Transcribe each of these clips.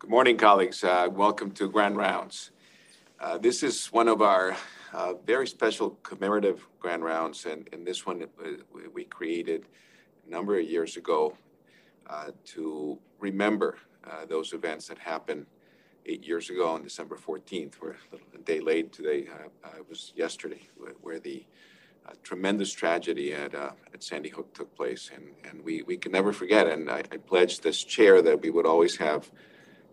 Good morning, colleagues. Uh, welcome to Grand Rounds. Uh, this is one of our uh, very special commemorative Grand Rounds, and, and this one uh, we created a number of years ago uh, to remember uh, those events that happened eight years ago on December 14th. We're a day late today. it was yesterday where the tremendous tragedy at, at Sandy Hook took place, and, and we, we can never forget. And I, I pledged this chair that we would always have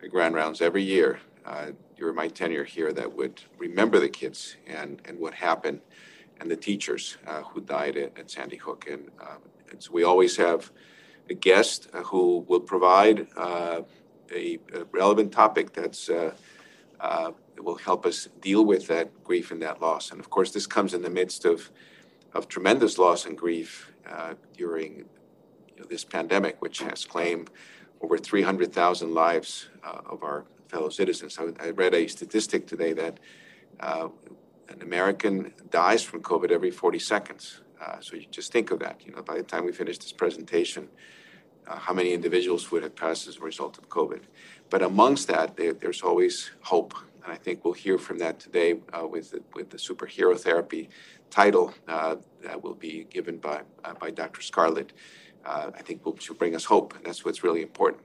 grand rounds every year uh, during my tenure here that would remember the kids and, and what happened and the teachers uh, who died at, at, Sandy Hook. And, uh, and, so we always have a guest uh, who will provide uh, a, a, relevant topic that's uh, that will help us deal with that grief and that loss. And of course, this comes in the midst of, of tremendous loss and grief during you know, this pandemic, which has claimed over 300,000 lives uh, of our fellow citizens. I, I, read a statistic today that uh, an American dies from COVID every 40 seconds. Uh, so you just think of that. You know, by the time we finish this presentation, uh, how many individuals would have passed as a result of COVID? But amongst that, there, there's always hope, and I think we'll hear from that today uh, with the, with the superhero therapy title uh, that will be given by by Dr. Scarlet uh, I think will, should bring us hope. And that's what's really important.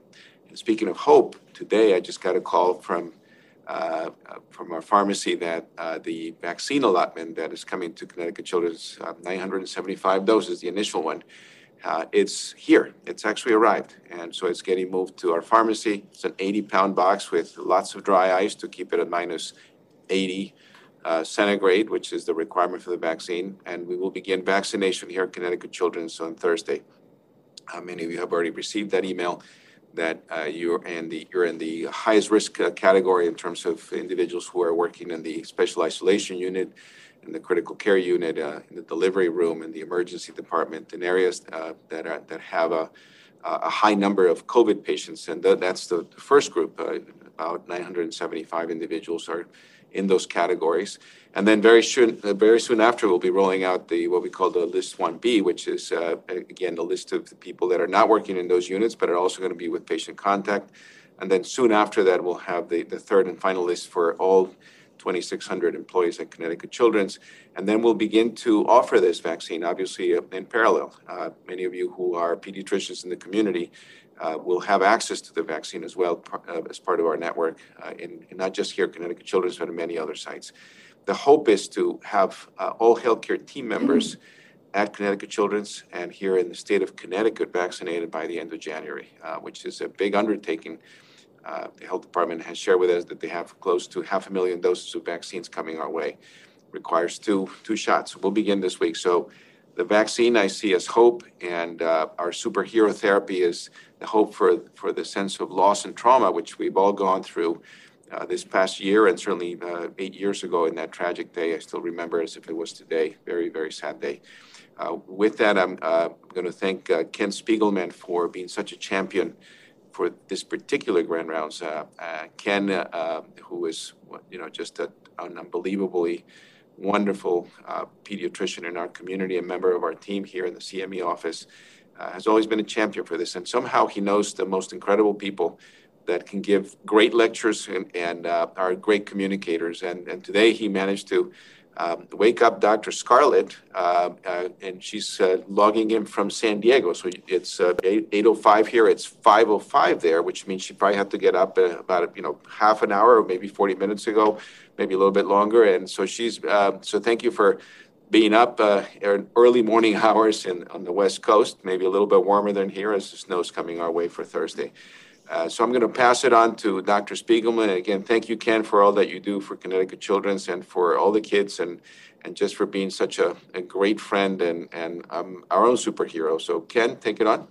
And speaking of hope, today I just got a call from uh, from our pharmacy that uh, the vaccine allotment that is coming to Connecticut Children's uh, 975 doses, the initial one, uh, it's here. It's actually arrived. And so it's getting moved to our pharmacy. It's an 80 pound box with lots of dry ice to keep it at minus 80 uh, centigrade, which is the requirement for the vaccine. And we will begin vaccination here at Connecticut Children's on Thursday. Many of you have already received that email that uh, you're in the you're in the highest risk uh, category in terms of individuals who are working in the special isolation unit, in the critical care unit, uh, in the delivery room, in the emergency department, in areas uh, that are that have a a high number of COVID patients, and th- that's the, the first group. Uh, about 975 individuals are in those categories. And then very soon, uh, very soon after, we'll be rolling out the what we call the List 1B, which is uh, again the list of the people that are not working in those units, but are also going to be with patient contact. And then soon after that, we'll have the, the third and final list for all 2,600 employees at Connecticut Children's. And then we'll begin to offer this vaccine, obviously, uh, in parallel. Uh, many of you who are pediatricians in the community uh, will have access to the vaccine as well uh, as part of our network, uh, in, in, not just here at Connecticut Children's, but in many other sites. The hope is to have uh, all healthcare team members at Connecticut Children's and here in the state of Connecticut vaccinated by the end of January, uh, which is a big undertaking. Uh, the health department has shared with us that they have close to half a million doses of vaccines coming our way. Requires two two shots. We'll begin this week. So the vaccine I see as hope, and uh, our superhero therapy is hope for, for the sense of loss and trauma, which we've all gone through uh, this past year and certainly uh, eight years ago in that tragic day. I still remember as if it was today. Very, very sad day. Uh, with that, I'm uh, going to thank uh, Ken Spiegelman for being such a champion for this particular Grand Rounds. Ken, who is you know just a, an unbelievably wonderful uh, pediatrician in our community, a member of our team here in the CME office, uh, has always been a champion for this. And somehow he knows the most incredible people that can give great lectures and, and uh, are great communicators. And, and today he managed to um, wake up Dr. Scarlet, uh, uh, and she's uh, logging in from San Diego. So it's uh, 8, 8.05 here, it's 5.05 there, which means she probably had to get up about, you know, half an hour or maybe 40 minutes ago, maybe a little bit longer. And so she's, so thank you for being up uh, early morning hours in, on the West Coast, maybe a little bit warmer than here as the snow's coming our way for Thursday. Uh, so I'm going to pass it on to Dr. Spiegelman. Again, thank you, Ken, for all that you do for Connecticut Children's and for all the kids and and just for being such a, a great friend and, and um, our own superhero. So, Ken, take it on.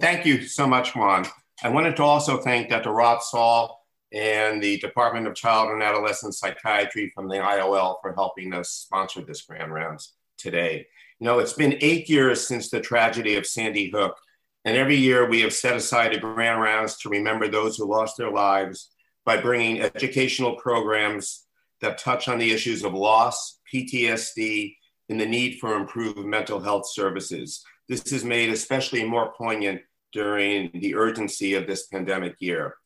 Thank you so much, Juan. I wanted to also thank Dr. Rob Saul and the Department of Child and Adolescent Psychiatry from the IOL for helping us sponsor this Grand Rounds today. You know, it's been eight years since the tragedy of Sandy Hook, and every year we have set aside a grand rounds to remember those who lost their lives by bringing educational programs that touch on the issues of loss, PTSD, and the need for improved mental health services. This is made especially more poignant during the urgency of this pandemic year.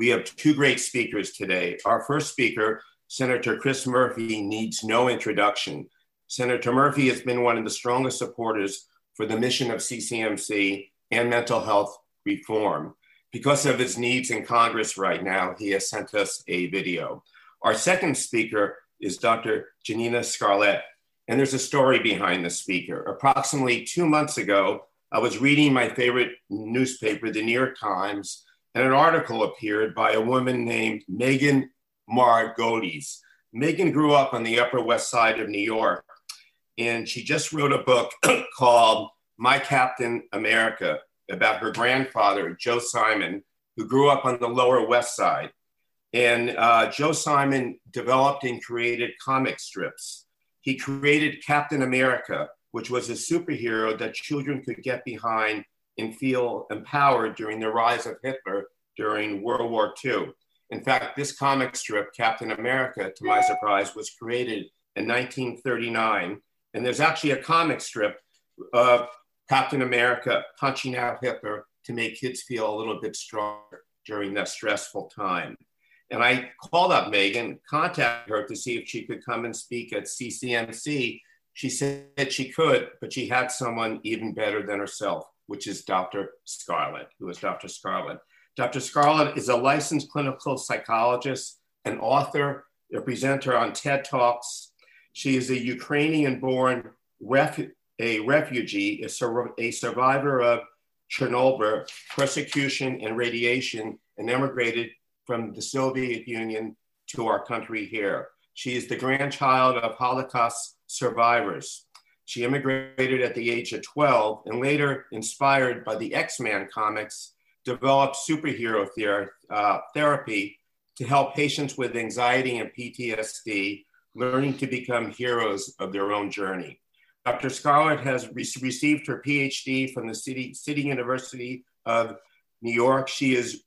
We have two great speakers today. Our first speaker, Senator Chris Murphy, needs no introduction. Senator Murphy has been one of the strongest supporters for the mission of CCMC and mental health reform. Because of his needs in Congress right now, he has sent us a video. Our second speaker is Dr. Janina Scarlet, and there's a story behind the speaker. Approximately two months ago, I was reading my favorite newspaper, the New York Times, and an article appeared by a woman named Megan Margulies. Megan grew up on the Upper West Side of New York, and she just wrote a book called My Captain America about her grandfather, Joe Simon, who grew up on the Lower West Side. And uh, Joe Simon developed and created comic strips. He created Captain America, which was a superhero that children could get behind and feel empowered during the rise of Hitler during World War II. In fact, this comic strip, Captain America, to my surprise, was created in 1939. And there's actually a comic strip of Captain America punching out Hitler to make kids feel a little bit stronger during that stressful time. And I called up Megan, contacted her to see if she could come and speak at CCMC she said she could, but she had someone even better than herself, which is Dr. Scarlet, who is Dr. Scarlet. Dr. Scarlet is a licensed clinical psychologist, an author, a presenter on TED Talks. She is a Ukrainian born ref- a refugee, a, sur- a survivor of Chernobyl persecution and radiation, and emigrated from the Soviet Union to our country here. She is the grandchild of Holocaust survivors. She immigrated at the age of 12 and later, inspired by the X Men comics, developed superhero ther- uh, therapy to help patients with anxiety and PTSD learning to become heroes of their own journey. Dr. Scarlett has re- received her PhD from the City, City University of New York. She is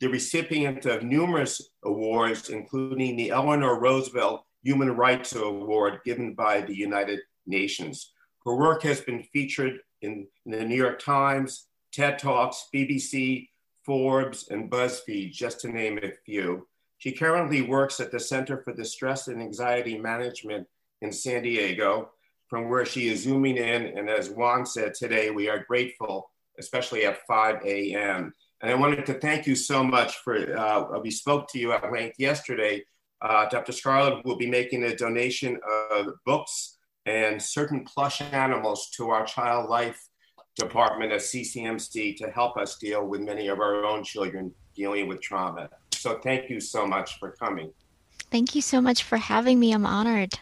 the recipient of numerous awards, including the Eleanor Roosevelt Human Rights Award given by the United Nations. Her work has been featured in, in the New York Times, TED Talks, BBC, Forbes, and BuzzFeed, just to name a few. She currently works at the Center for Distress and Anxiety Management in San Diego, from where she is zooming in. And as Juan said today, we are grateful, especially at 5 a.m. And I wanted to thank you so much for, uh, we spoke to you at length yesterday uh, Dr. Scarlet will be making a donation of books and certain plush animals to our child life department at CCMC to help us deal with many of our own children dealing with trauma. So thank you so much for coming. Thank you so much for having me. I'm honored.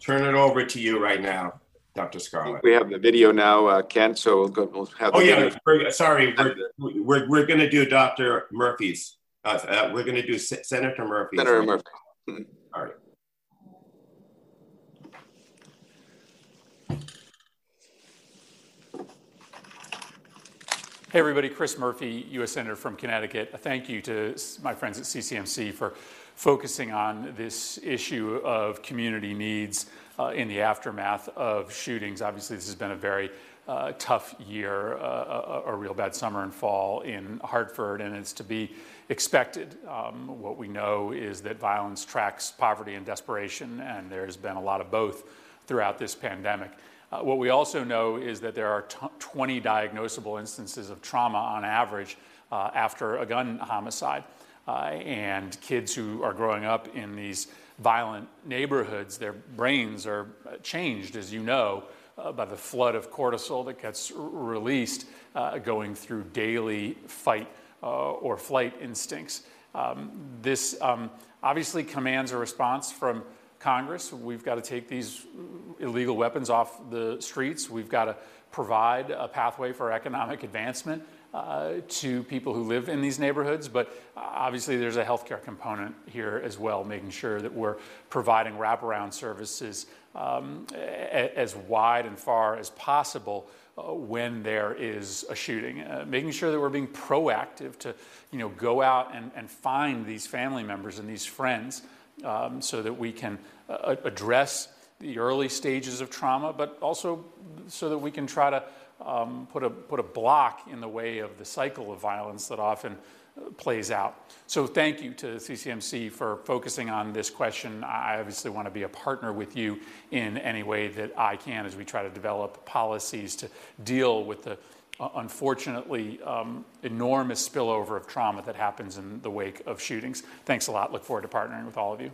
Turn it over to you right now. Dr. Scarlet. We have the video now, uh, Ken, so we'll, go, we'll have Oh, yeah, we're, sorry, we're, we're, we're going to do Dr. Murphy's. Uh, uh, we're going to do S- Senator Murphy's. Senator Murphy. All right. Hey, everybody, Chris Murphy, U.S. Senator from Connecticut. A thank you to my friends at CCMC for focusing on this issue of community needs uh, in the aftermath of shootings. Obviously, this has been a very uh, tough year, uh, a, a, real bad summer and fall in Hartford, and it's to be expected. Um, what we know is that violence tracks poverty and desperation, and there's been a lot of both throughout this pandemic. Uh, what we also know is that there are t- 20 diagnosable instances of trauma on average uh, after a gun homicide. Uh, and kids who are growing up in these violent neighborhoods, their brains are changed, as you know, uh, by the flood of cortisol that gets released uh, going through daily fight uh, or flight instincts. Um, this um, obviously commands a response from Congress. We've got to take these illegal weapons off the streets. We've got to provide a pathway for economic advancement uh, to people who live in these neighborhoods. But uh, obviously, there's a healthcare component here as well, making sure that we're providing wraparound services um, a- as wide and far as possible. Uh, when there is a shooting, uh, making sure that we're being proactive to, you know, go out and, and find these family members and these friends um, so that we can uh, address the early stages of trauma, but also so that we can try to um, put, a, put a block in the way of the cycle of violence that often uh, plays out. So thank you to CCMC for focusing on this question. I obviously want to be a partner with you in any way that I can as we try to develop policies to deal with the uh, unfortunately um, enormous spillover of trauma that happens in the wake of shootings. Thanks a lot. Look forward to partnering with all of you.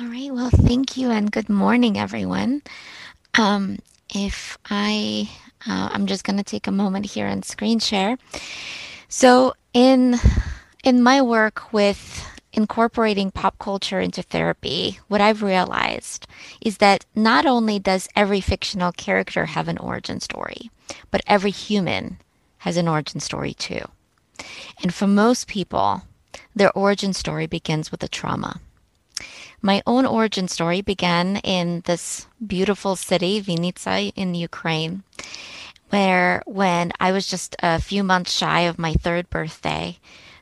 All right. Well, thank you and good morning, everyone. Um, if I, uh, I'm just going to take a moment here and screen share. So in in my work with incorporating pop culture into therapy, what I've realized is that not only does every fictional character have an origin story, but every human has an origin story too. And for most people, their origin story begins with a trauma. My own origin story began in this beautiful city, Vinnytsia in Ukraine, where when I was just a few months shy of my third birthday,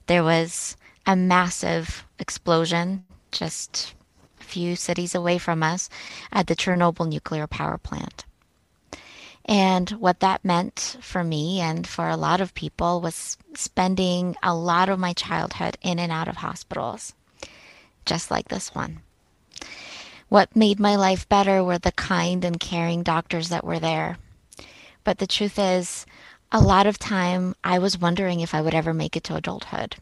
there was a massive explosion just a few cities away from us at the Chernobyl nuclear power plant. And what that meant for me and for a lot of people was spending a lot of my childhood in and out of hospitals, just like this one. What made my life better were the kind and caring doctors that were there. But the truth is, a lot of time I was wondering if I would ever make it to adulthood.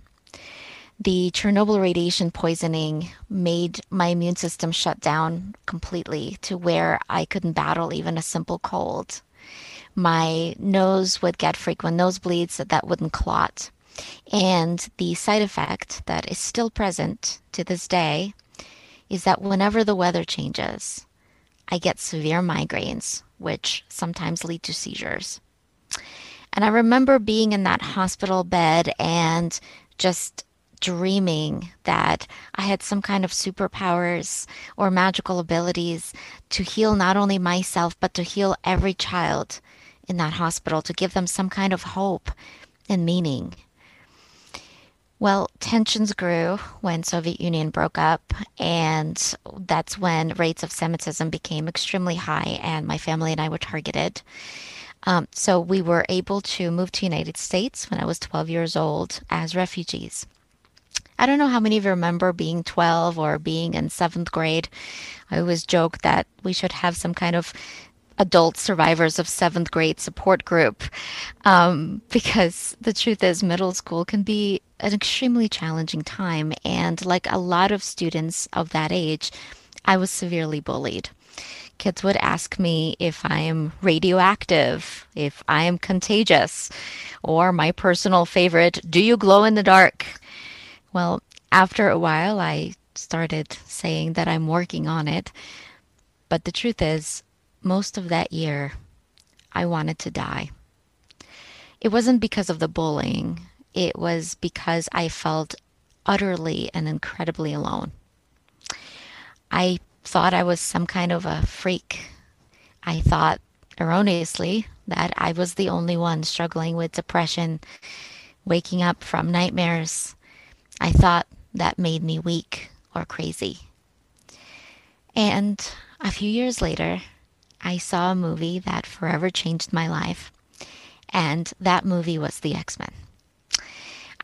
The Chernobyl radiation poisoning made my immune system shut down completely to where I couldn't battle even a simple cold. My nose would get frequent nosebleeds that, that wouldn't clot. And the side effect that is still present to this day is that whenever the weather changes, I get severe migraines, which sometimes lead to seizures. And I remember being in that hospital bed and just dreaming that I had some kind of superpowers or magical abilities to heal not only myself, but to heal every child in that hospital, to give them some kind of hope and meaning. Well, tensions grew when Soviet Union broke up, and that's when rates of Semitism became extremely high, and my family and I were targeted. Um, so we were able to move to United States when I was 12 years old as refugees. I don't know how many of you remember being 12 or being in seventh grade. I always joke that we should have some kind of adult survivors of seventh grade support group um, because the truth is middle school can be an extremely challenging time and like a lot of students of that age i was severely bullied. Kids would ask me if i am radioactive if i am contagious or my personal favorite do you glow in the dark? Well after a while i started saying that i'm working on it but the truth is most of that year, I wanted to die. It wasn't because of the bullying, it was because I felt utterly and incredibly alone. I thought I was some kind of a freak. I thought erroneously that I was the only one struggling with depression, waking up from nightmares. I thought that made me weak or crazy. And a few years later, I saw a movie that forever changed my life, and that movie was The X Men.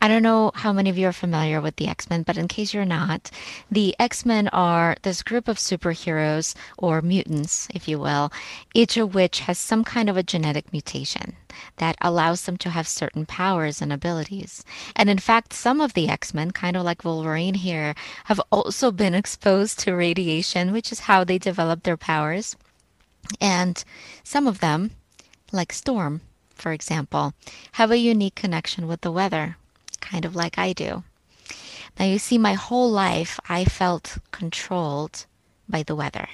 I don't know how many of you are familiar with the X Men, but in case you're not, the X Men are this group of superheroes, or mutants, if you will, each of which has some kind of a genetic mutation that allows them to have certain powers and abilities. And in fact, some of the X Men, kind of like Wolverine here, have also been exposed to radiation, which is how they develop their powers. And some of them, like Storm, for example, have a unique connection with the weather, kind of like I do. Now, you see, my whole life I felt controlled by the weather.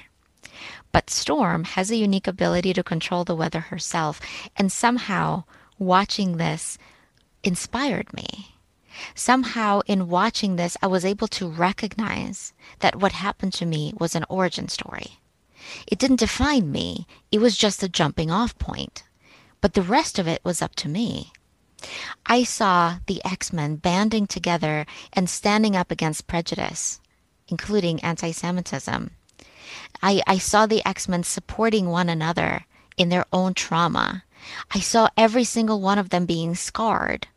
But Storm has a unique ability to control the weather herself, and somehow watching this inspired me. Somehow, in watching this, I was able to recognize that what happened to me was an origin story. It didn't define me, it was just a jumping off point. But the rest of it was up to me. I saw the X Men banding together and standing up against prejudice. including anti Semitism. I, I saw the X Men supporting one another in their own trauma. I saw every single one of them being scarred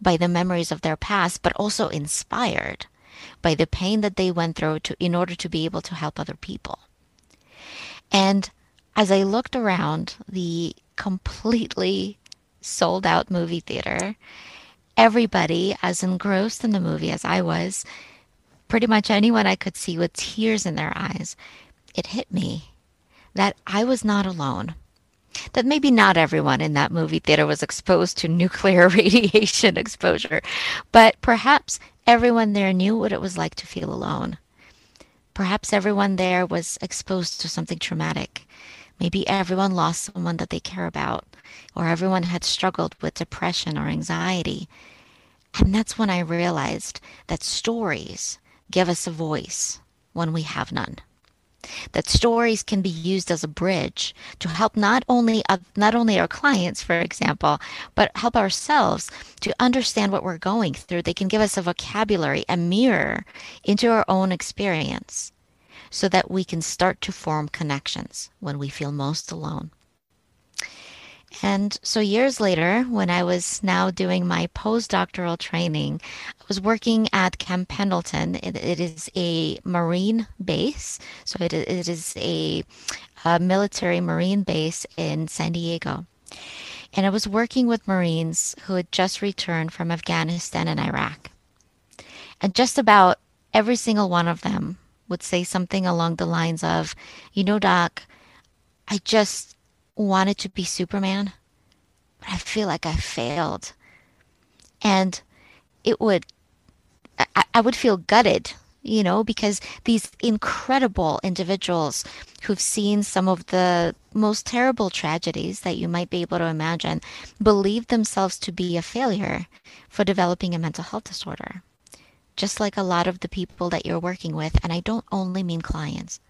by the memories of their past, but also inspired by the pain that they went through to, in order to be able to help other people. And as I looked around the completely sold out movie theater, everybody as engrossed in the movie as I was, pretty much anyone I could see with tears in their eyes, it hit me that I was not alone. That maybe not everyone in that movie theater was exposed to nuclear radiation exposure, but perhaps everyone there knew what it was like to feel alone. Perhaps everyone there was exposed to something traumatic. Maybe everyone lost someone that they care about, or everyone had struggled with depression or anxiety. And that's when I realized that stories give us a voice when we have none. That stories can be used as a bridge to help not only uh, not only our clients for example but help ourselves to understand what we're going through. They can give us a vocabulary a mirror into our own experience so that we can start to form connections when we feel most alone and so years later, when I was now doing my postdoctoral training, I was working at Camp Pendleton. it, it is a Marine base. So it, it is a, a military Marine base in San Diego. And I was working with Marines who had just returned from Afghanistan and Iraq. And just about every single one of them would say something along the lines of, you know, Doc, I just wanted to be Superman, but I feel like I failed. And it would, I, I would feel gutted, you know, because these incredible individuals who've seen some of the most terrible tragedies that you might be able to imagine believe themselves to be a failure for developing a mental health disorder. Just like a lot of the people that you're working with, and I don't only mean clients.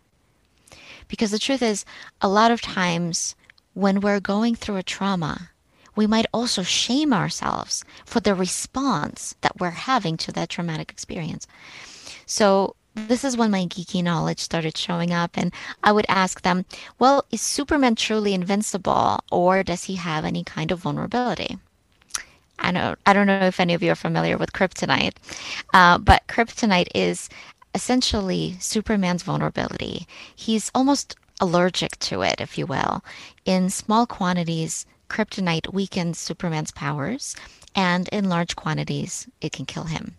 Because the truth is, a lot of times when we're going through a trauma, we might also shame ourselves for the response that we're having to that traumatic experience. So, this is when my geeky knowledge started showing up, and I would ask them, Well, is Superman truly invincible, or does he have any kind of vulnerability? I don't, I don't know if any of you are familiar with kryptonite, uh, but kryptonite is essentially Superman's vulnerability. He's almost allergic to it, if you will. In small quantities, kryptonite weakens Superman's powers, and in large quantities, it can kill him.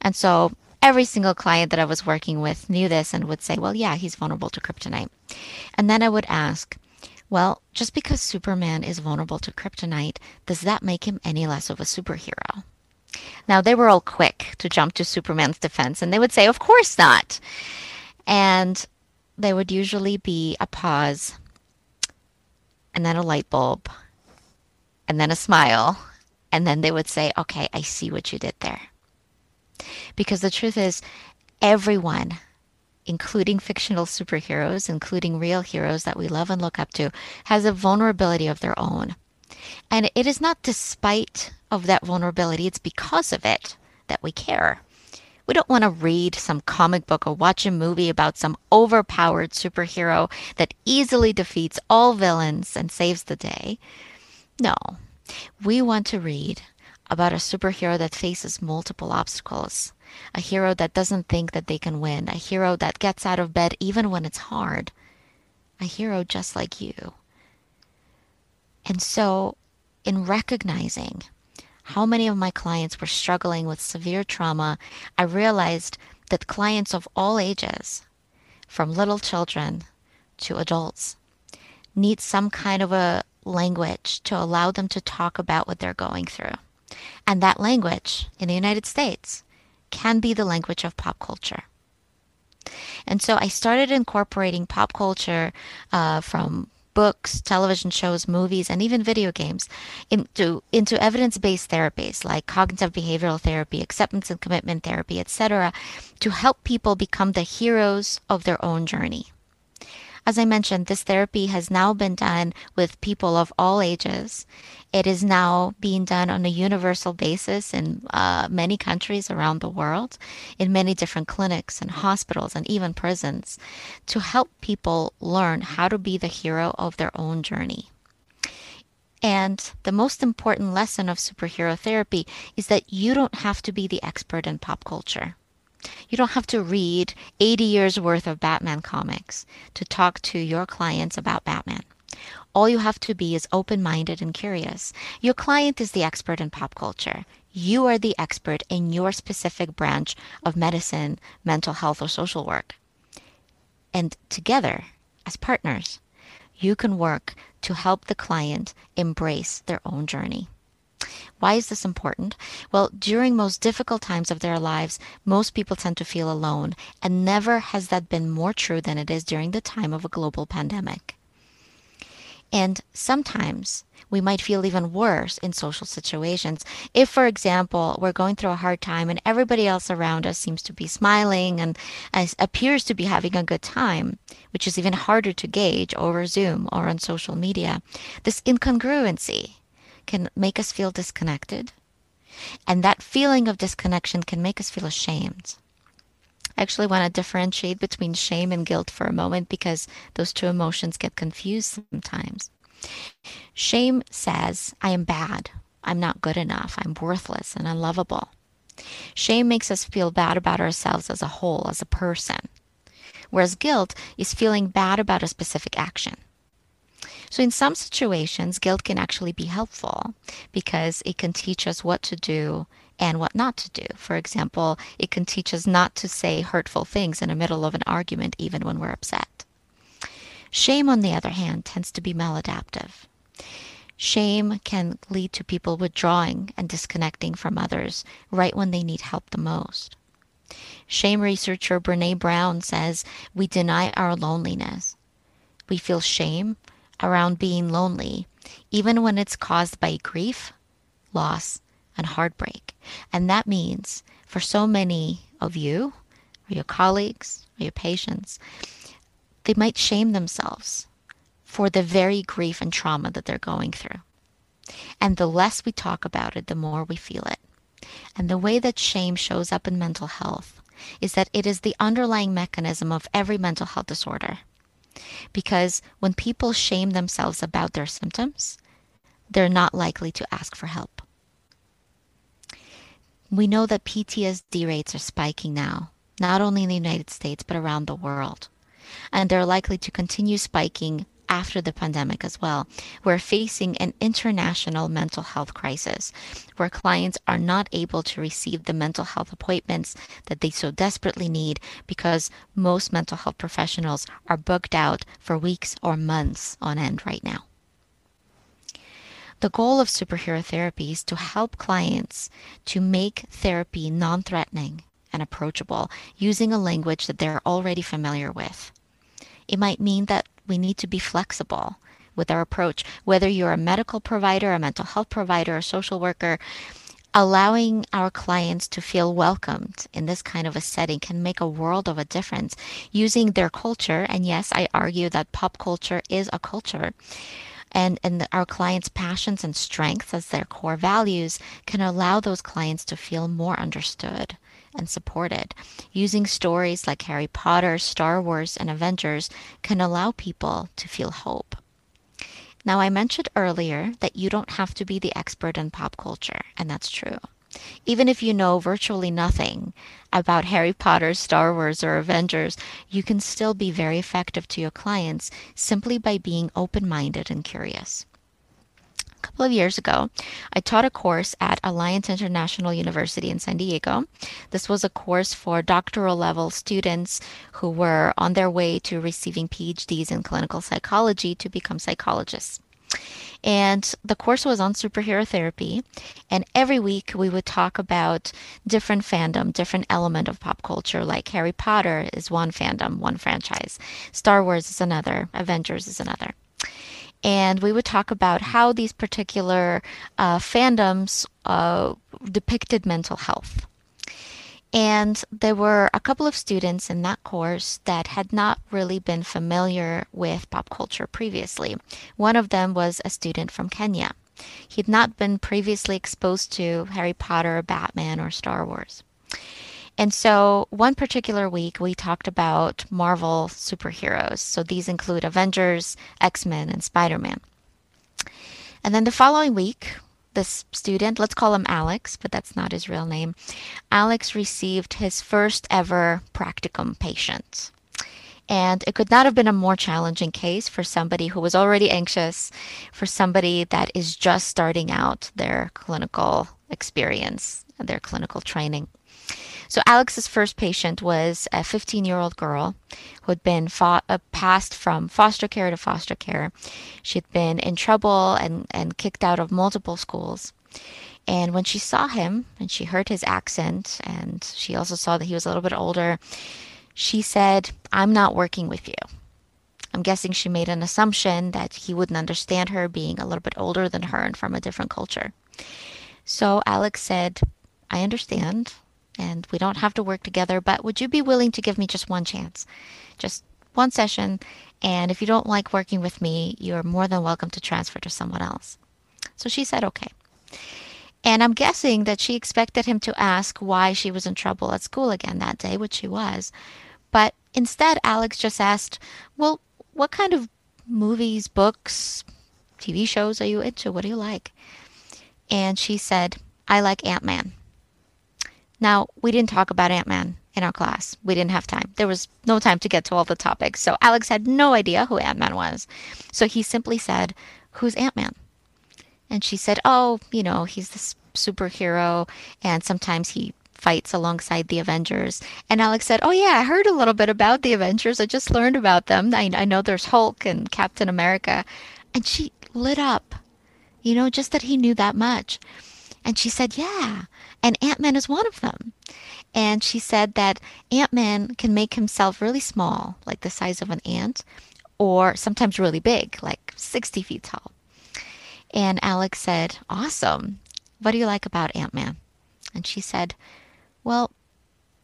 And so every single client that I was working with knew this and would say, well, yeah, he's vulnerable to kryptonite. And then I would ask, well, just because Superman is vulnerable to kryptonite, does that make him any less of a superhero? Now, they were all quick to jump to Superman's defense, and they would say, of course not. And there would usually be a pause and then a light bulb and then a smile. And then they would say, okay, I see what you did there. Because the truth is, everyone, including fictional superheroes, including real heroes that we love and look up to, has a vulnerability of their own. And it is not despite of that vulnerability, it's because of it that we care. We don't want to read some comic book or watch a movie about some overpowered superhero that easily defeats all villains and saves the day. No, we want to read about a superhero that faces multiple obstacles, a hero that doesn't think that they can win, a hero that gets out of bed even when it's hard, a hero just like you. And so, in recognizing how many of my clients were struggling with severe trauma, I realized that clients of all ages, from little children to adults, need some kind of a language to allow them to talk about what they're going through. And that language in the United States can be the language of pop culture. And so I started incorporating pop culture uh, from books, television shows, movies, and even video games into, into evidence-based therapies like cognitive behavioral therapy, acceptance and commitment therapy, etc., to help people become the heroes of their own journey. As I mentioned, this therapy has now been done with people of all ages. It is now being done on a universal basis in uh, many countries around the world, in many different clinics and hospitals and even prisons, to help people learn how to be the hero of their own journey. And the most important lesson of superhero therapy is that you don't have to be the expert in pop culture. You don't have to read 80 years worth of Batman comics to talk to your clients about Batman. All you have to be is open minded and curious. Your client is the expert in pop culture. You are the expert in your specific branch of medicine, mental health, or social work. And together, as partners, you can work to help the client embrace their own journey. Why is this important? Well, during most difficult times of their lives, most people tend to feel alone, and never has that been more true than it is during the time of a global pandemic. And sometimes we might feel even worse in social situations. If, for example, we're going through a hard time and everybody else around us seems to be smiling and appears to be having a good time, which is even harder to gauge over Zoom or on social media, this incongruency can make us feel disconnected. And that feeling of disconnection can make us feel ashamed. I actually want to differentiate between shame and guilt for a moment because those two emotions get confused sometimes. Shame says, I am bad. I'm not good enough. I'm worthless and unlovable. Shame makes us feel bad about ourselves as a whole, as a person. Whereas guilt is feeling bad about a specific action. So, in some situations, guilt can actually be helpful because it can teach us what to do and what not to do. For example, it can teach us not to say hurtful things in the middle of an argument, even when we're upset. Shame, on the other hand, tends to be maladaptive. Shame can lead to people withdrawing and disconnecting from others right when they need help the most. Shame researcher Brene Brown says we deny our loneliness. We feel shame around being lonely, even when it's caused by grief, loss, and heartbreak. And that means for so many of you, or your colleagues, or your patients, they might shame themselves for the very grief and trauma that they're going through. And the less we talk about it, the more we feel it. And the way that shame shows up in mental health is that it is the underlying mechanism of every mental health disorder. Because when people shame themselves about their symptoms, they're not likely to ask for help. We know that PTSD rates are spiking now, not only in the United States, but around the world. And they're likely to continue spiking after the pandemic as well. We're facing an international mental health crisis where clients are not able to receive the mental health appointments that they so desperately need because most mental health professionals are booked out for weeks or months on end right now. The goal of superhero therapy is to help clients to make therapy non threatening and approachable using a language that they're already familiar with. It might mean that we need to be flexible with our approach, whether you're a medical provider, a mental health provider, a social worker. Allowing our clients to feel welcomed in this kind of a setting can make a world of a difference using their culture. And yes, I argue that pop culture is a culture. And, and our clients' passions and strengths as their core values can allow those clients to feel more understood and supported. Using stories like Harry Potter, Star Wars, and Avengers can allow people to feel hope. Now, I mentioned earlier that you don't have to be the expert in pop culture, and that's true. Even if you know virtually nothing about Harry Potter, Star Wars, or Avengers, you can still be very effective to your clients simply by being open minded and curious couple of years ago, I taught a course at Alliant International University in San Diego. This was a course for doctoral level students who were on their way to receiving PhDs in clinical psychology to become psychologists. And the course was on superhero therapy. And every week we would talk about different fandom, different element of pop culture. Like Harry Potter is one fandom, one franchise. Star Wars is another. Avengers is another and we would talk about how these particular uh, fandoms uh, depicted mental health. And there were a couple of students in that course that had not really been familiar with pop culture previously. One of them was a student from Kenya. He'd not been previously exposed to Harry Potter, Batman, or Star Wars. And so, one particular week, we talked about Marvel superheroes. So, these include Avengers, X Men, and Spider Man. And then the following week, this student, let's call him Alex, but that's not his real name, Alex received his first ever practicum patient. And it could not have been a more challenging case for somebody who was already anxious, for somebody that is just starting out their clinical experience, their clinical training. So Alex's first patient was a 15 year old girl who had been fo- uh, passed from foster care to foster care. She'd been in trouble and, and kicked out of multiple schools. And when she saw him and she heard his accent, and she also saw that he was a little bit older, she said, I'm not working with you. I'm guessing she made an assumption that he wouldn't understand her being a little bit older than her and from a different culture. So Alex said, I understand, and we don't have to work together, but would you be willing to give me just one chance? Just one session, and if you don't like working with me, you're more than welcome to transfer to someone else. So she said, okay. And I'm guessing that she expected him to ask why she was in trouble at school again that day, which she was. But instead, Alex just asked, Well, what kind of movies, books, TV shows are you into? What do you like? And she said, I like Ant Man. Now, we didn't talk about Ant Man in our class. We didn't have time. There was no time to get to all the topics. So Alex had no idea who Ant Man was. So he simply said, Who's Ant Man? And she said, Oh, you know, he's this superhero, and sometimes he fights alongside the Avengers. And Alex said, Oh, yeah, I heard a little bit about the Avengers. I just learned about them. I, I know there's Hulk and Captain America. And she lit up, you know, just that he knew that much. And she said, Yeah. And Ant Man is one of them. And she said that Ant Man can make himself really small, like the size of an ant, or sometimes really big, like 60 feet tall. And Alex said, Awesome. What do you like about Ant Man? And she said, Well,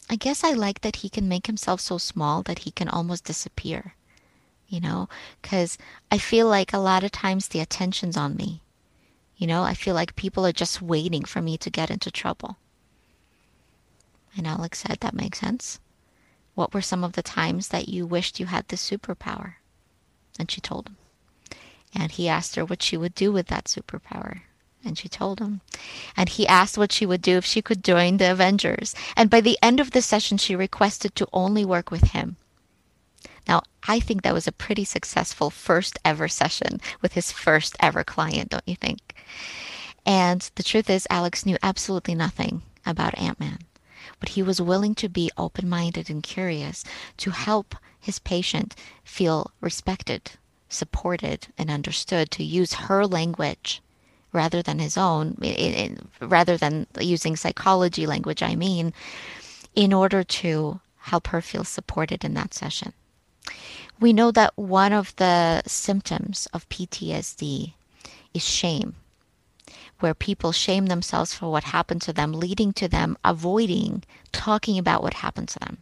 I guess I like that he can make himself so small that he can almost disappear. You know, because I feel like a lot of times the attention's on me. You know, I feel like people are just waiting for me to get into trouble. And Alex said, That makes sense. What were some of the times that you wished you had this superpower? And she told him. And he asked her what she would do with that superpower. And she told him. And he asked what she would do if she could join the Avengers. And by the end of the session, she requested to only work with him. Now, I think that was a pretty successful first ever session with his first ever client, don't you think? And the truth is, Alex knew absolutely nothing about Ant Man, but he was willing to be open minded and curious to help his patient feel respected, supported, and understood, to use her language rather than his own, rather than using psychology language, I mean, in order to help her feel supported in that session. We know that one of the symptoms of PTSD is shame, where people shame themselves for what happened to them, leading to them avoiding talking about what happened to them.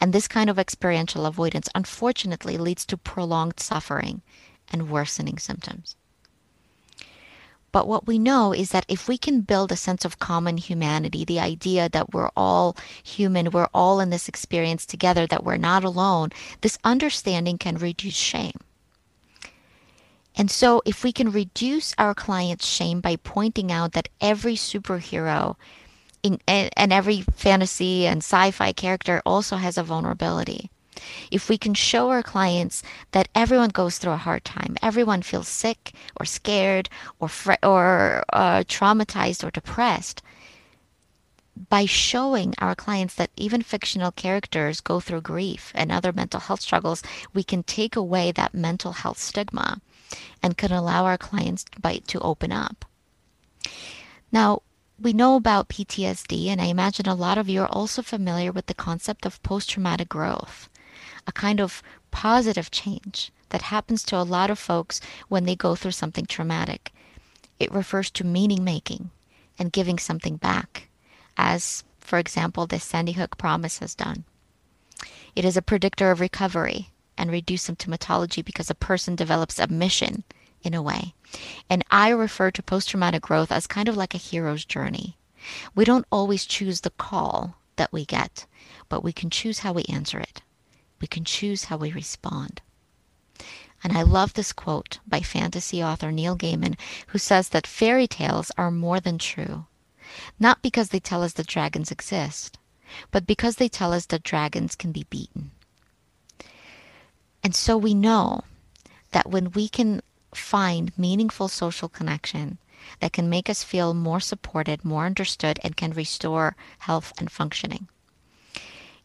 And this kind of experiential avoidance, unfortunately, leads to prolonged suffering and worsening symptoms. But what we know is that if we can build a sense of common humanity, the idea that we're all human, we're all in this experience together, that we're not alone, this understanding can reduce shame. And so, if we can reduce our client's shame by pointing out that every superhero in, and every fantasy and sci fi character also has a vulnerability, if we can show our clients that everyone goes through a hard time, everyone feels sick or scared or fr- or uh, traumatized or depressed, by showing our clients that even fictional characters go through grief and other mental health struggles, we can take away that mental health stigma and can allow our clients by, to open up. Now, we know about PTSD, and I imagine a lot of you are also familiar with the concept of post traumatic growth a kind of positive change that happens to a lot of folks when they go through something traumatic. It refers to meaning making and giving something back as for example, the Sandy Hook promise has done. It is a predictor of recovery and reduced symptomatology because a person develops a mission in a way. And I refer to post traumatic growth as kind of like a hero's journey. We don't always choose the call that we get, but we can choose how we answer it. We can choose how we respond. And I love this quote by fantasy author Neil Gaiman, who says that fairy tales are more than true, not because they tell us that dragons exist, but because they tell us that dragons can be beaten. And so we know that when we can find meaningful social connection that can make us feel more supported, more understood, and can restore health and functioning.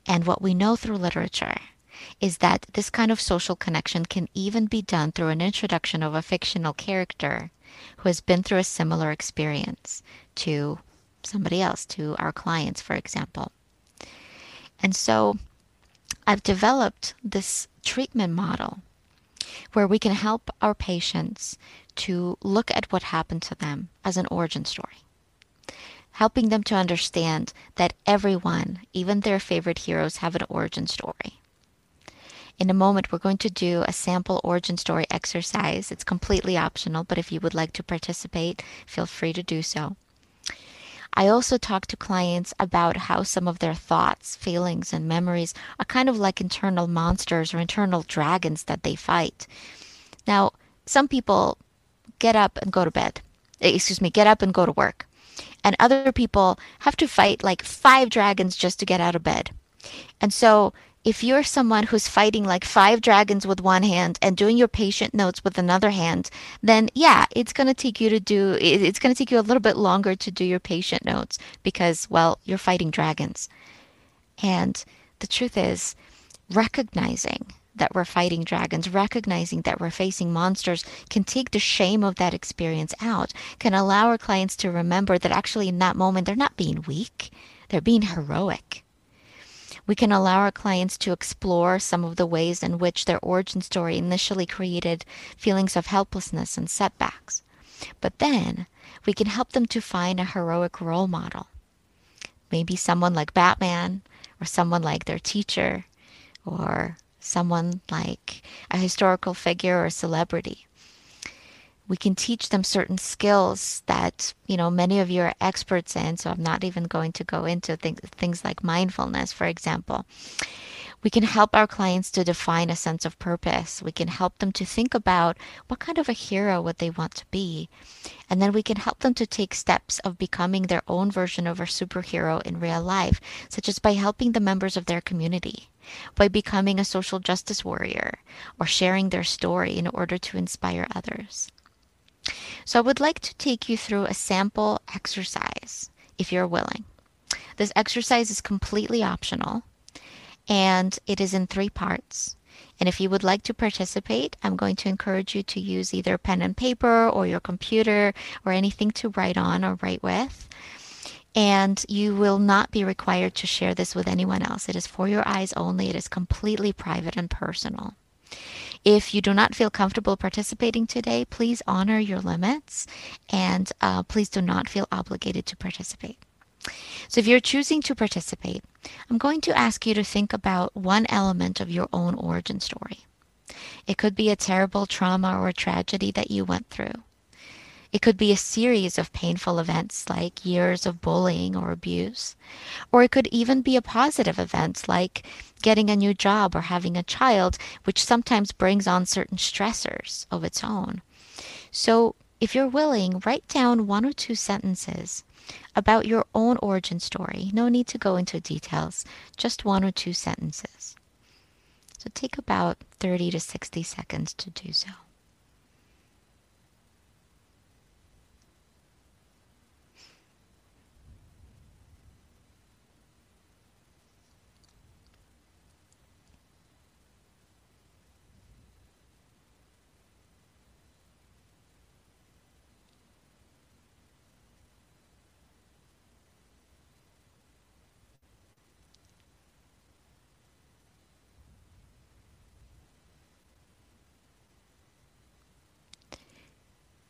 And what we know through literature is that this kind of social connection can even be done through an introduction of a fictional character who has been through a similar experience to somebody else, to our clients, for example. And so I've developed this treatment model where we can help our patients to look at what happened to them as an origin story. Helping them to understand that everyone, even their favorite heroes, have an origin story. In a moment, we're going to do a sample origin story exercise. It's completely optional, but if you would like to participate, feel free to do so. I also talk to clients about how some of their thoughts, feelings, and memories are kind of like internal monsters or internal dragons that they fight. Now, some people get up and go to bed. Eh, excuse me, get up and go to work. And other people have to fight like five dragons just to get out of bed. And so if you're someone who's fighting like five dragons with one hand and doing your patient notes with another hand, then yeah, it's going to take you to do, it's going to take you a little bit longer to do your patient notes because, well, you're fighting dragons. And the truth is, recognizing that we're fighting dragons, recognizing that we're facing monsters can take the shame of that experience out, can allow our clients to remember that actually in that moment they're not being weak, they're being heroic. We can allow our clients to explore some of the ways in which their origin story initially created feelings of helplessness and setbacks. But then we can help them to find a heroic role model. Maybe someone like Batman, or someone like their teacher, or someone like a historical figure or celebrity we can teach them certain skills that you know many of you are experts in so i'm not even going to go into th- things like mindfulness for example. We can help our clients to define a sense of purpose. We can help them to think about what kind of a hero would they want to be. And then we can help them to take steps of becoming their own version of a superhero in real life such as by helping the members of their community by becoming a social justice warrior or sharing their story in order to inspire others so I would like to take you through a sample exercise if you're willing. This exercise is completely optional and it is in three parts. And if you would like to participate, I'm going to encourage you to use either pen and paper or your computer or anything to write on or write with. And you will not be required to share this with anyone else. It is for your eyes only. It is completely private and personal. If you do not feel comfortable participating today, please honor your limits and uh, please do not feel obligated to participate. So, if you're choosing to participate, I'm going to ask you to think about one element of your own origin story. It could be a terrible trauma or tragedy that you went through. It could be a series of painful events like years of bullying or abuse. Or it could even be a positive event like getting a new job or having a child, which sometimes brings on certain stressors of its own. So, if you're willing, write down one or two sentences about your own origin story. No need to go into details, just one or two sentences. So, take about 30 to 60 seconds to do so.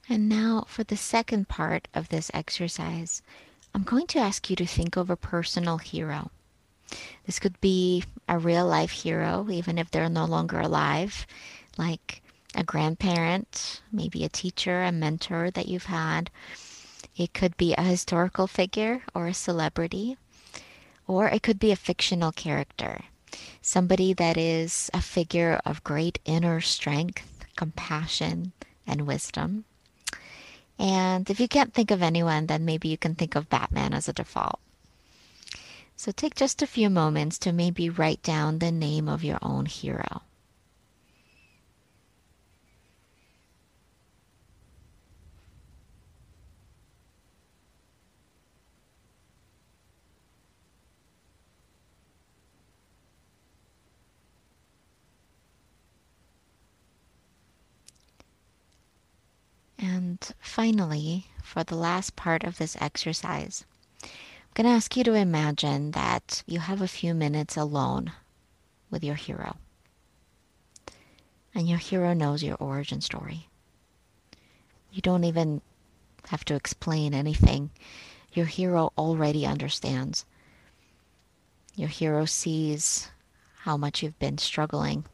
And now for the second part of this exercise, I'm going to ask you to think of a personal hero. This could be a real life hero, even if they're no longer alive, like a grandparent, maybe a teacher, a mentor that you've had. It could be a historical figure or a celebrity, or it could be a fictional character, somebody that is a figure of great inner strength, compassion, and wisdom. And if you can't think of anyone, then maybe you can think of Batman as a default. So take just a few moments to maybe write down the name of your own hero. And finally, for the last part of this exercise, I'm going to ask you to imagine that you have a few minutes alone with your hero. And your hero knows your origin story. You don't even have to explain anything. Your hero already understands. Your hero sees how much you've been struggling.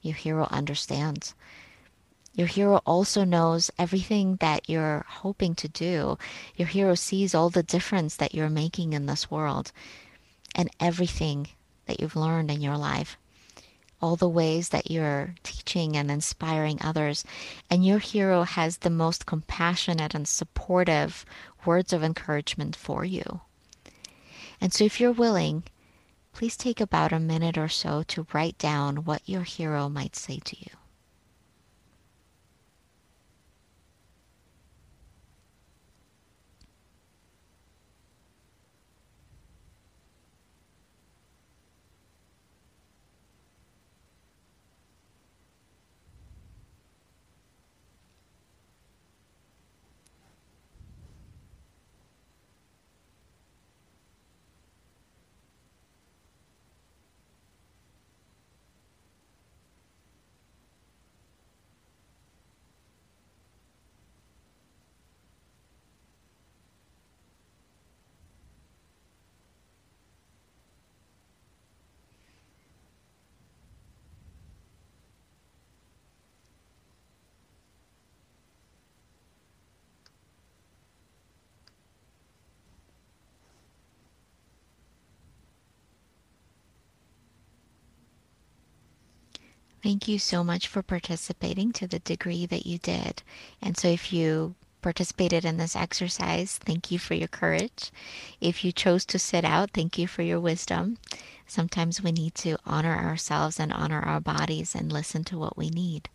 Your hero understands your hero also knows everything that you're hoping to do. Your hero sees all the difference that you're making in this world and everything that you've learned in your life. All the ways that you're teaching and inspiring others. And your hero has the most compassionate and supportive words of encouragement for you. And so, if you're willing, please take about a minute or so to write down what your hero might say to you. Thank you so much for participating to the degree that you did. And so if you participated in this exercise, thank you for your courage. If you chose to sit out, thank you for your wisdom. Sometimes we need to honor ourselves and honor our bodies and listen to what we need.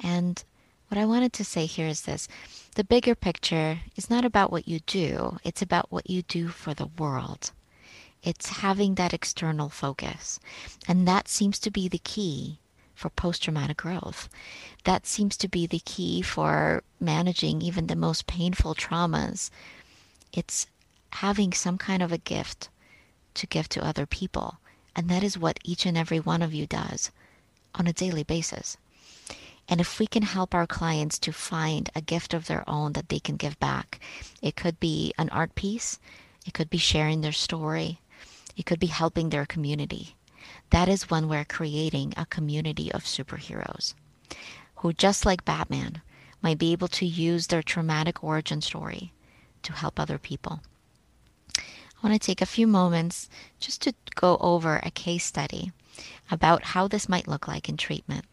And what I wanted to say here is this the bigger picture is not about what you do, it's about what you do for the world. It's having that external focus. And that seems to be the key for post traumatic growth. That seems to be the key for managing even the most painful traumas. It's having some kind of a gift to give to other people. And that is what each and every one of you does on a daily basis. And if we can help our clients to find a gift of their own that they can give back, it could be an art piece, it could be sharing their story, it could be helping their community that is when we're creating a community of superheroes who, just like Batman, might be able to use their traumatic origin story to help other people. I want to take a few moments just to go over a case study about how this might look like in treatment.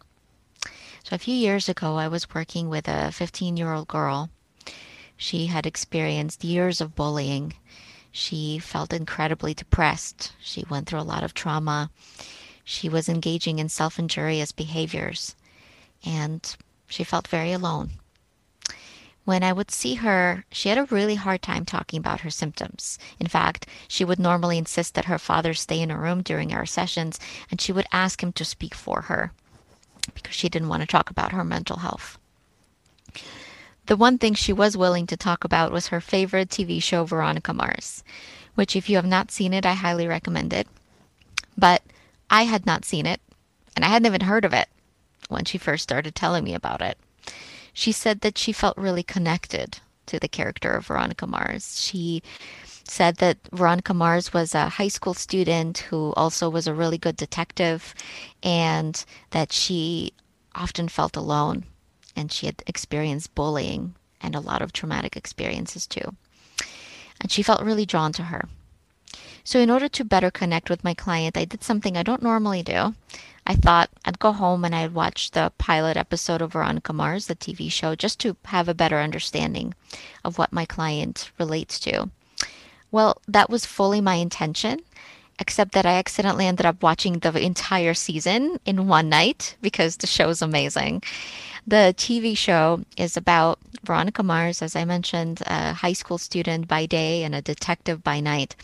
So, a few years ago, I was working with a 15 year old girl. She had experienced years of bullying she felt incredibly depressed. She went through a lot of trauma. She was engaging in self injurious behaviors. And she felt very alone. When I would see her, she had a really hard time talking about her symptoms. In fact, she would normally insist that her father stay in a room during our sessions, and she would ask him to speak for her because she didn't want to talk about her mental health. The one thing she was willing to talk about was her favorite TV show, Veronica Mars, which, if you have not seen it, I highly recommend it. But I had not seen it, and I hadn't even heard of it when she first started telling me about it. She said that she felt really connected to the character of Veronica Mars. She said that Veronica Mars was a high school student who also was a really good detective and that she often felt alone and she had experienced bullying and a lot of traumatic experiences too. And she felt really drawn to her. So, in order to better connect with my client, I did something I don't normally do. I thought I'd go home and I'd watch the pilot episode of Veronica Mars, the TV show, just to have a better understanding of what my client relates to. Well, that was fully my intention, except that I accidentally ended up watching the entire season in one night because the show's amazing. The TV show is about Veronica Mars, as I mentioned, a high school student by day and a detective by night.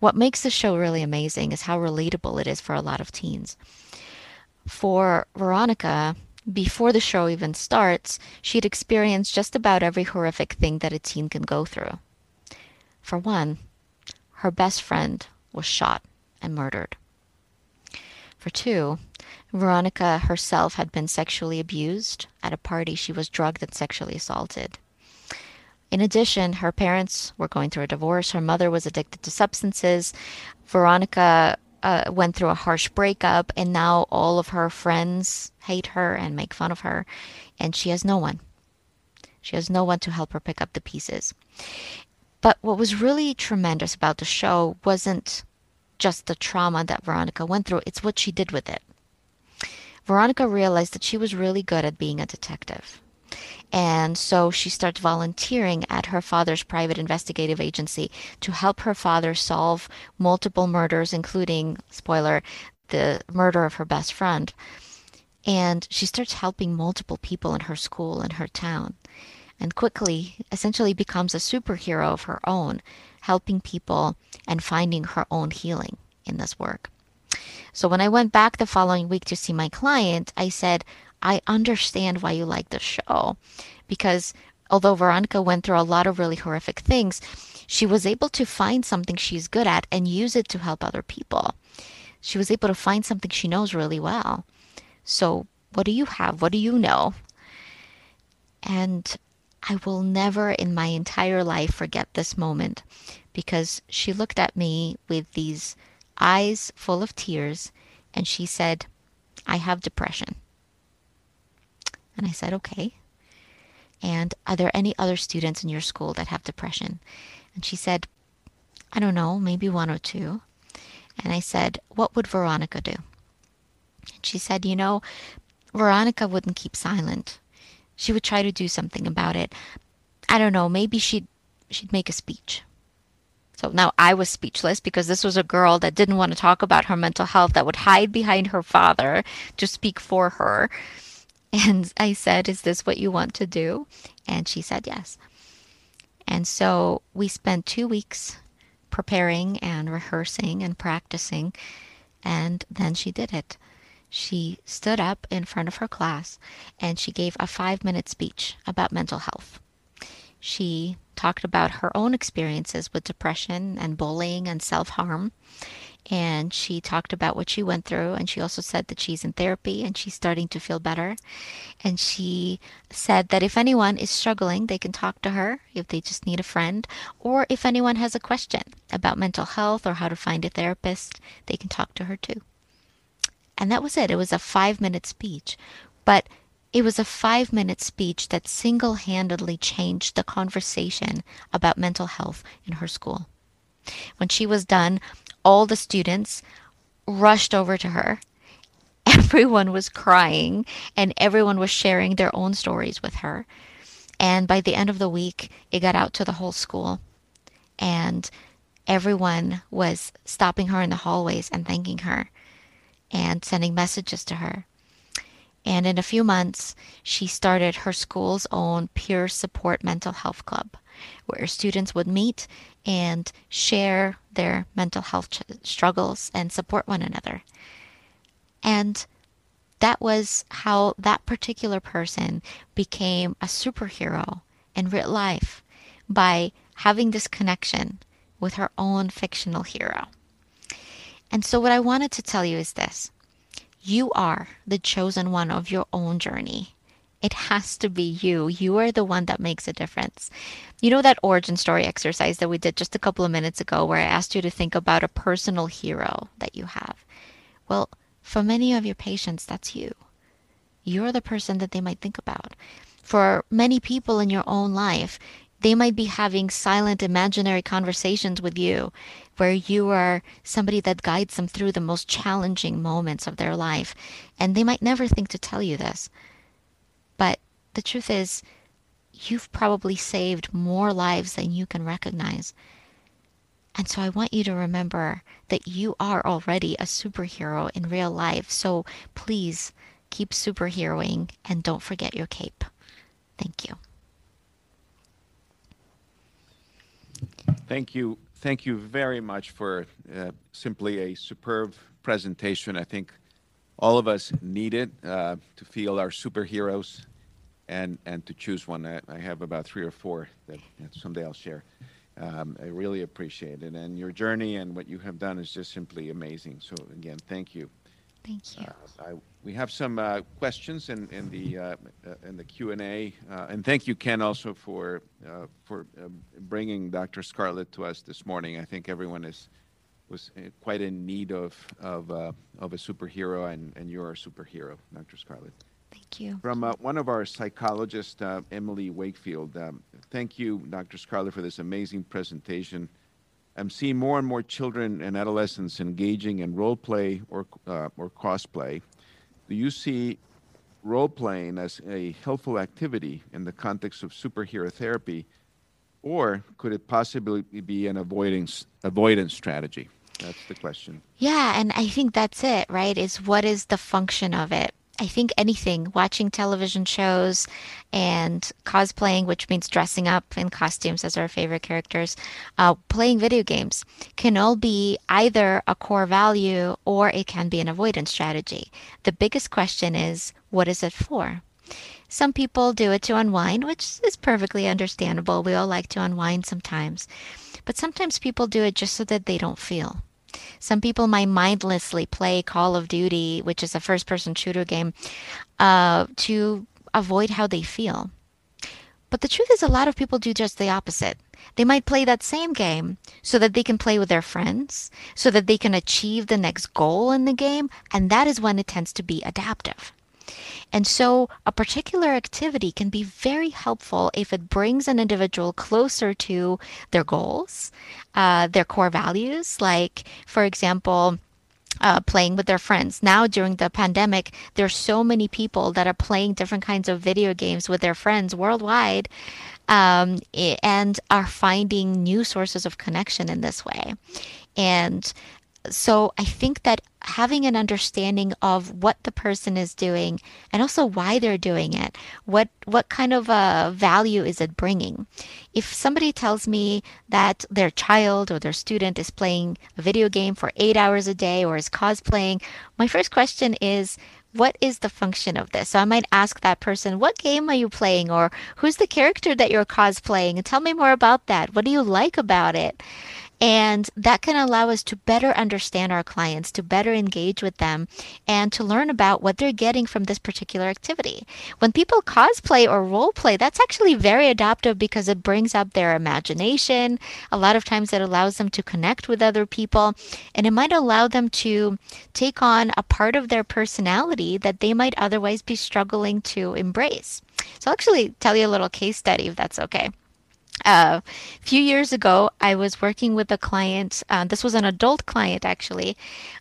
What makes the show really amazing is how relatable it is for a lot of teens. For Veronica, before the show even starts, she'd experienced just about every horrific thing that a teen can go through. For one, her best friend was shot and murdered. For two, Veronica herself had been sexually abused. At a party, she was drugged and sexually assaulted. In addition, her parents were going through a divorce. Her mother was addicted to substances. Veronica uh, went through a harsh breakup, and now all of her friends hate her and make fun of her, and she has no one. She has no one to help her pick up the pieces. But what was really tremendous about the show wasn't just the trauma that Veronica went through, it's what she did with it. Veronica realized that she was really good at being a detective. And so she starts volunteering at her father's private investigative agency to help her father solve multiple murders, including, spoiler, the murder of her best friend. And she starts helping multiple people in her school and her town. And quickly, essentially, becomes a superhero of her own, helping people and finding her own healing in this work. So when I went back the following week to see my client, I said, I understand why you like the show because although Veronica went through a lot of really horrific things, she was able to find something she's good at and use it to help other people. She was able to find something she knows really well. So, what do you have? What do you know? And I will never in my entire life forget this moment because she looked at me with these eyes full of tears and she said, I have depression. And I said, okay. And are there any other students in your school that have depression? And she said, I don't know, maybe one or two. And I said, What would Veronica do? And she said, You know, Veronica wouldn't keep silent. She would try to do something about it. I don't know, maybe she'd she'd make a speech. So now I was speechless because this was a girl that didn't want to talk about her mental health, that would hide behind her father to speak for her. And I said, Is this what you want to do? And she said, Yes. And so we spent two weeks preparing and rehearsing and practicing. And then she did it. She stood up in front of her class and she gave a five minute speech about mental health. She talked about her own experiences with depression and bullying and self harm and she talked about what she went through and she also said that she's in therapy and she's starting to feel better. And she said that if anyone is struggling they can talk to her if they just need a friend or if anyone has a question about mental health or how to find a therapist they can talk to her too. And that was it. It was a 5 minute speech. But it was a five minute speech that single handedly changed the conversation about mental health in her school. When she was done, all the students rushed over to her. Everyone was crying and everyone was sharing their own stories with her. And by the end of the week, it got out to the whole school. And everyone was stopping her in the hallways and thanking her and sending messages to her. And in a few months, she started her school's own peer support mental health club, where students would meet and share their mental health ch- struggles and support one another. And that was how that particular person became a superhero in real life by having this connection with her own fictional hero. And so, what I wanted to tell you is this you are the chosen one of your own journey. It has to be you. You are the one that makes a difference. You know that origin story exercise that we did just a couple of minutes ago where I asked you to think about a personal hero that you have? Well, for many of your patients, that's you. You're the person that they might think about. For many people in your own life, they might be having silent imaginary conversations with you where you are somebody that guides them through the most challenging moments of their life. And they might never think to tell you this. But the truth is, you've probably saved more lives than you can recognize. And so I want you to remember that you are already a superhero in real life. So please keep superheroing and don't forget your cape. Thank you. Thank you. Thank you very much for uh, simply a superb presentation. I think all of us need it uh, to feel our superheroes and, and to choose one. I, I have about three or four that, that someday I'll share. Um, I really appreciate it. And your journey and what you have done is just simply amazing. So, again, thank you. Thank you. Uh, I, we have some uh, questions in, in the uh, uh in the Q and A, uh, and thank you, Ken, also for uh, for bringing Dr. Scarlet to us this morning. I think everyone is was quite in need of of of a superhero, and, and you're a superhero, Dr. Scarlet. Thank you. From one of our psychologists, Emily Wakefield. Um, thank you, Dr. Scarlet, for this amazing presentation. I'm seeing more and more children and adolescents engaging in role play or, uh, or cosplay. Do you see role playing as a helpful activity in the context of superhero therapy, or could it possibly be an avoidance, avoidance strategy? That's the question. Yeah, and I think that's it, right? Is what is the function of it? I think anything, watching television shows and cosplaying, which means dressing up in costumes as our favorite characters, uh, playing video games, can all be either a core value or it can be an avoidance strategy. The biggest question is what is it for? Some people do it to unwind, which is perfectly understandable. We all like to unwind sometimes. But sometimes people do it just so that they don't feel. Some people might mindlessly play Call of Duty, which is a first person shooter game, uh, to avoid how they feel. But the truth is, a lot of people do just the opposite. They might play that same game so that they can play with their friends, so that they can achieve the next goal in the game, and that is when it tends to be adaptive. And so a particular activity can be very helpful if it brings an individual closer to their goals, uh, their core values. Like, for example, uh, playing with their friends. Now, during the pandemic, there's so many people that are playing different kinds of video games with their friends worldwide um, and are finding new sources of connection in this way. And so I think that having an understanding of what the person is doing and also why they're doing it, what what kind of a value is it bringing? If somebody tells me that their child or their student is playing a video game for eight hours a day or is cosplaying, my first question is, what is the function of this? So I might ask that person, what game are you playing? Or who's the character that you're cosplaying? Tell me more about that. What do you like about it? And that can allow us to better understand our clients, to better engage with them, and to learn about what they're getting from this particular activity. When people cosplay or role play, that's actually very adaptive because it brings up their imagination. A lot of times it allows them to connect with other people, and it might allow them to take on a part of their personality that they might otherwise be struggling to embrace. So I'll actually tell you a little case study if that's okay. A few years ago, I was working with a client. Uh, this was an adult client, actually,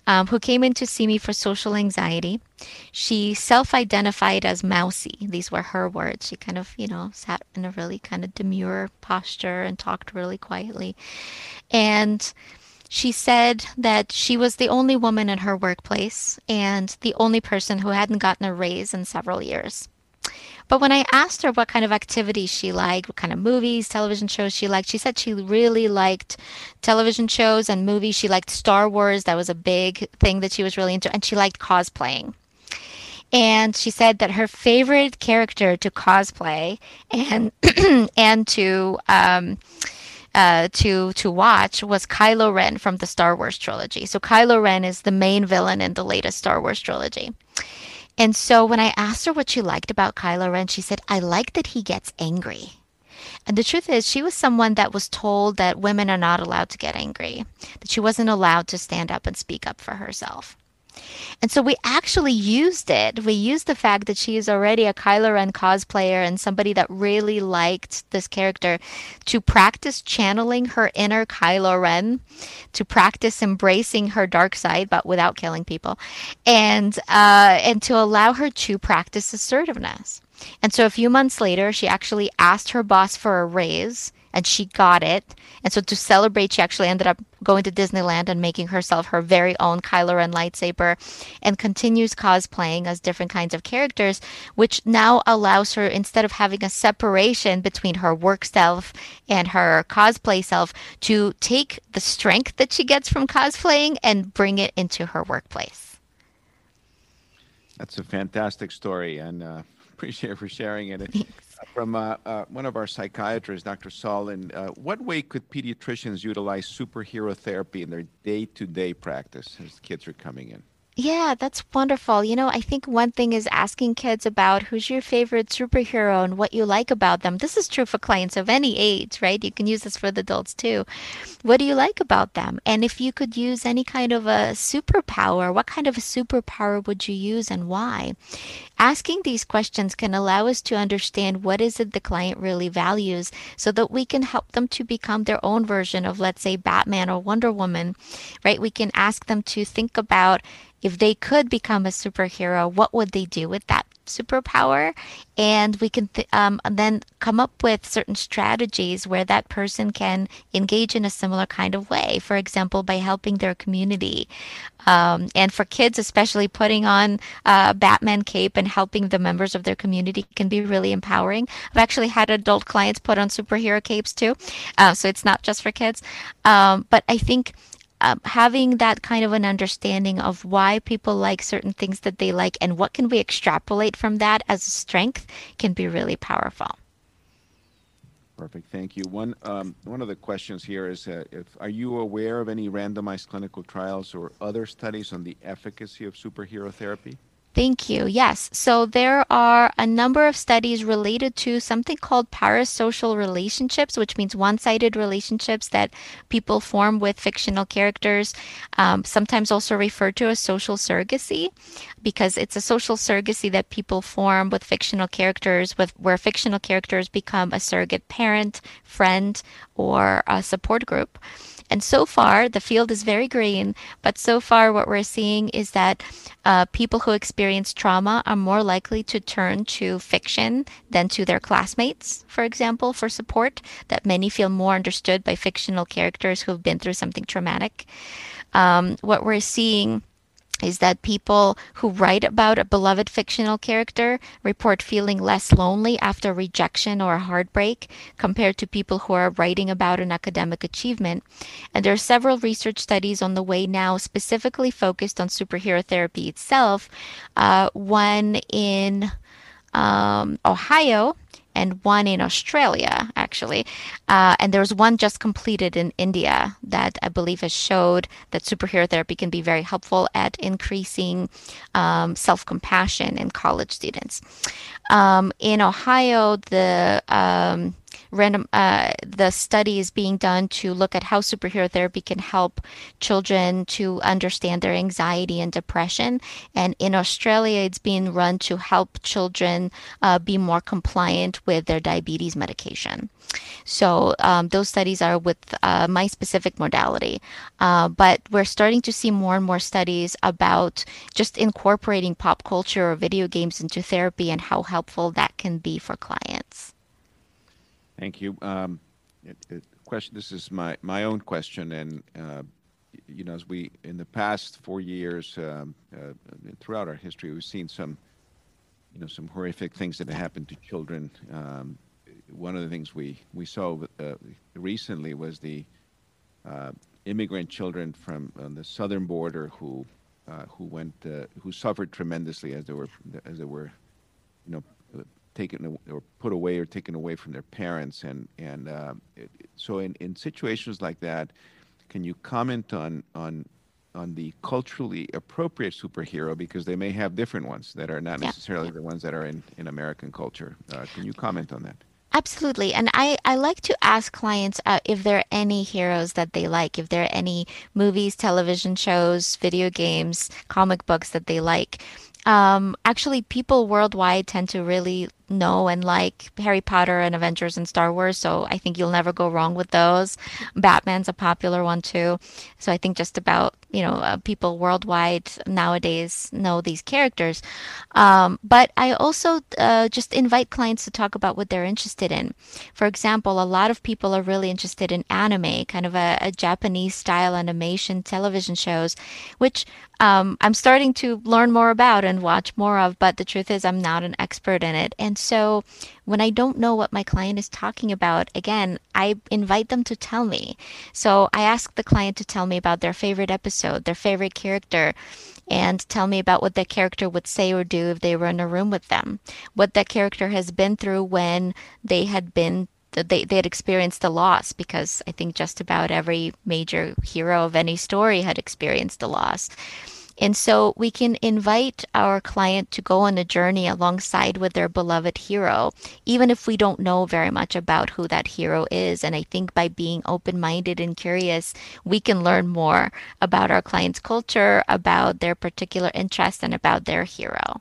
um, who came in to see me for social anxiety. She self identified as mousy. These were her words. She kind of, you know, sat in a really kind of demure posture and talked really quietly. And she said that she was the only woman in her workplace and the only person who hadn't gotten a raise in several years. But when I asked her what kind of activities she liked, what kind of movies, television shows she liked, she said she really liked television shows and movies. She liked Star Wars. That was a big thing that she was really into. And she liked cosplaying. And she said that her favorite character to cosplay and and to um, uh, to to watch was Kylo Ren from the Star Wars trilogy. So Kylo Ren is the main villain in the latest Star Wars trilogy. And so when I asked her what she liked about Kylo Ren, she said, I like that he gets angry. And the truth is, she was someone that was told that women are not allowed to get angry, that she wasn't allowed to stand up and speak up for herself. And so we actually used it. We used the fact that she is already a Kylo Ren cosplayer and somebody that really liked this character to practice channeling her inner Kylo Ren, to practice embracing her dark side, but without killing people, and uh, and to allow her to practice assertiveness. And so a few months later, she actually asked her boss for a raise and she got it. And so to celebrate, she actually ended up going to Disneyland and making herself her very own Kylo Ren lightsaber and continues cosplaying as different kinds of characters, which now allows her, instead of having a separation between her work self and her cosplay self, to take the strength that she gets from cosplaying and bring it into her workplace. That's a fantastic story, and uh, appreciate for sharing it. Thanks from uh, uh, one of our psychiatrists, Dr. Solin. Uh, what way could pediatricians utilize superhero therapy in their day to day practice as kids are coming in? Yeah, that's wonderful. You know, I think one thing is asking kids about who's your favorite superhero and what you like about them. This is true for clients of any age, right? You can use this for the adults too. What do you like about them? And if you could use any kind of a superpower, what kind of a superpower would you use and why? Asking these questions can allow us to understand what is it the client really values so that we can help them to become their own version of, let's say, Batman or Wonder Woman, right? We can ask them to think about if they could become a superhero, what would they do with that superpower? And we can th- um, then come up with certain strategies where that person can engage in a similar kind of way. For example, by helping their community. Um, and for kids, especially putting on a Batman cape and helping the members of their community can be really empowering. I've actually had adult clients put on superhero capes too. Uh, so it's not just for kids. Um, but I think um, having that kind of an understanding of why people like certain things that they like and what can we extrapolate from that as a strength can be really powerful. Perfect. Thank you. One um, one of the questions here is: uh, if are you aware of any randomized clinical trials or other studies on the efficacy of superhero therapy? Thank you. Yes. So there are a number of studies related to something called parasocial relationships, which means one sided relationships that people form with fictional characters, um, sometimes also referred to as social surrogacy, because it's a social surrogacy that people form with fictional characters, with, where fictional characters become a surrogate parent, friend, or a support group. And so far, the field is very green, but so far, what we're seeing is that uh, people who experience trauma are more likely to turn to fiction than to their classmates, for example, for support, that many feel more understood by fictional characters who've been through something traumatic. Um, what we're seeing is that people who write about a beloved fictional character report feeling less lonely after rejection or heartbreak compared to people who are writing about an academic achievement. And there are several research studies on the way now specifically focused on superhero therapy itself. Uh, one in um, Ohio and one in Australia, actually. Uh, and there was one just completed in India that I believe has showed that superhero therapy can be very helpful at increasing um, self compassion in college students. Um, in Ohio, the um, random uh, the study is being done to look at how superhero therapy can help children to understand their anxiety and depression. And in Australia, it's being run to help children uh, be more compliant with their diabetes medication. So um, those studies are with uh, my specific modality, uh, but we're starting to see more and more studies about just incorporating pop culture or video games into therapy and how helpful that can be for clients. Thank you. Um, it, it, question. This is my my own question, and uh, you know, as we in the past four years, um, uh, throughout our history, we've seen some, you know, some horrific things that have happened to children. Um, one of the things we we saw uh, recently was the uh, immigrant children from the southern border who uh, who went uh, who suffered tremendously as they were as they were, you know, taken or put away or taken away from their parents. And, and uh, so in, in situations like that, can you comment on, on on the culturally appropriate superhero because they may have different ones that are not Yeah. necessarily the ones that are in, in American culture. Uh, can you comment on that? Absolutely. And I, I like to ask clients uh, if there are any heroes that they like, if there are any movies, television shows, video games, comic books that they like. Um, actually, people worldwide tend to really know and like Harry Potter and Avengers and Star Wars, so I think you'll never go wrong with those. Batman's a popular one too. So I think just about, you know, uh, people worldwide nowadays know these characters. Um, but I also uh, just invite clients to talk about what they're interested in. For example, a lot of people are really interested in anime, kind of a, a Japanese style animation television shows, which um, I'm starting to learn more about and watch more of. But the truth is, I'm not an expert in it. And so when I don't know what my client is talking about, again, I invite them to tell me. So I ask the client to tell me about their favorite episode, their favorite character, and tell me about what that character would say or do if they were in a room with them, what that character has been through when they had been they, they had experienced a loss because I think just about every major hero of any story had experienced a loss. And so we can invite our client to go on a journey alongside with their beloved hero, even if we don't know very much about who that hero is. And I think by being open minded and curious, we can learn more about our client's culture, about their particular interest, and about their hero.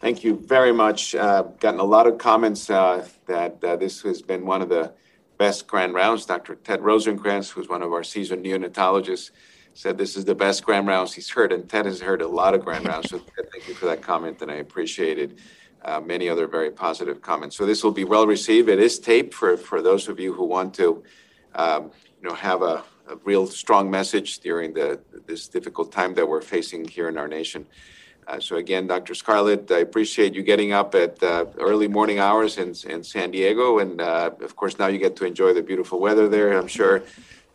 Thank you very much. Uh, gotten a lot of comments uh, that uh, this has been one of the best grand rounds. Dr. Ted Rosenkrantz, who's one of our seasoned neonatologists, said this is the best grand rounds he's heard, and Ted has heard a lot of grand rounds. So thank you for that comment, and I appreciated uh, many other very positive comments. So this will be well received. It is taped for for those of you who want to, um, you know, have a, a real strong message during the this difficult time that we're facing here in our nation. Uh, so again, Dr. Scarlet, I appreciate you getting up at uh, early morning hours in, in San Diego, and uh, of course now you get to enjoy the beautiful weather there. I'm sure,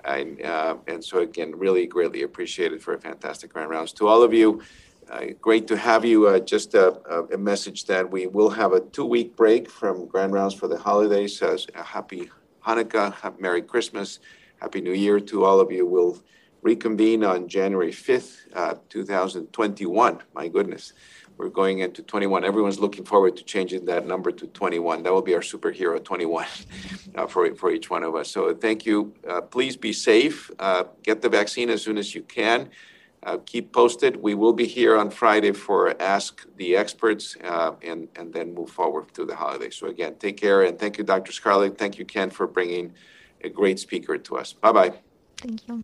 and, uh, and so again, really greatly appreciated for a fantastic grand rounds to all of you. Uh, great to have you. Uh, just a, a, message that we will have a two-week break from grand rounds for the holidays. happy Hanukkah, happy Merry Christmas, Happy New Year to all of you. We'll reconvene on January 5th, uh, 2021. My goodness, we're going into 21. Everyone's looking forward to changing that number to 21. That will be our superhero 21 uh, for, for each one of us. So thank you. Uh, please be safe. Uh, get the vaccine as soon as you can. Uh, keep posted. We will be here on Friday for Ask the Experts uh, and, and then move forward through the holiday. So, again, take care. And thank you, Dr. Scarlet. Thank you, Ken, for bringing a great speaker to us. Bye bye. Thank you.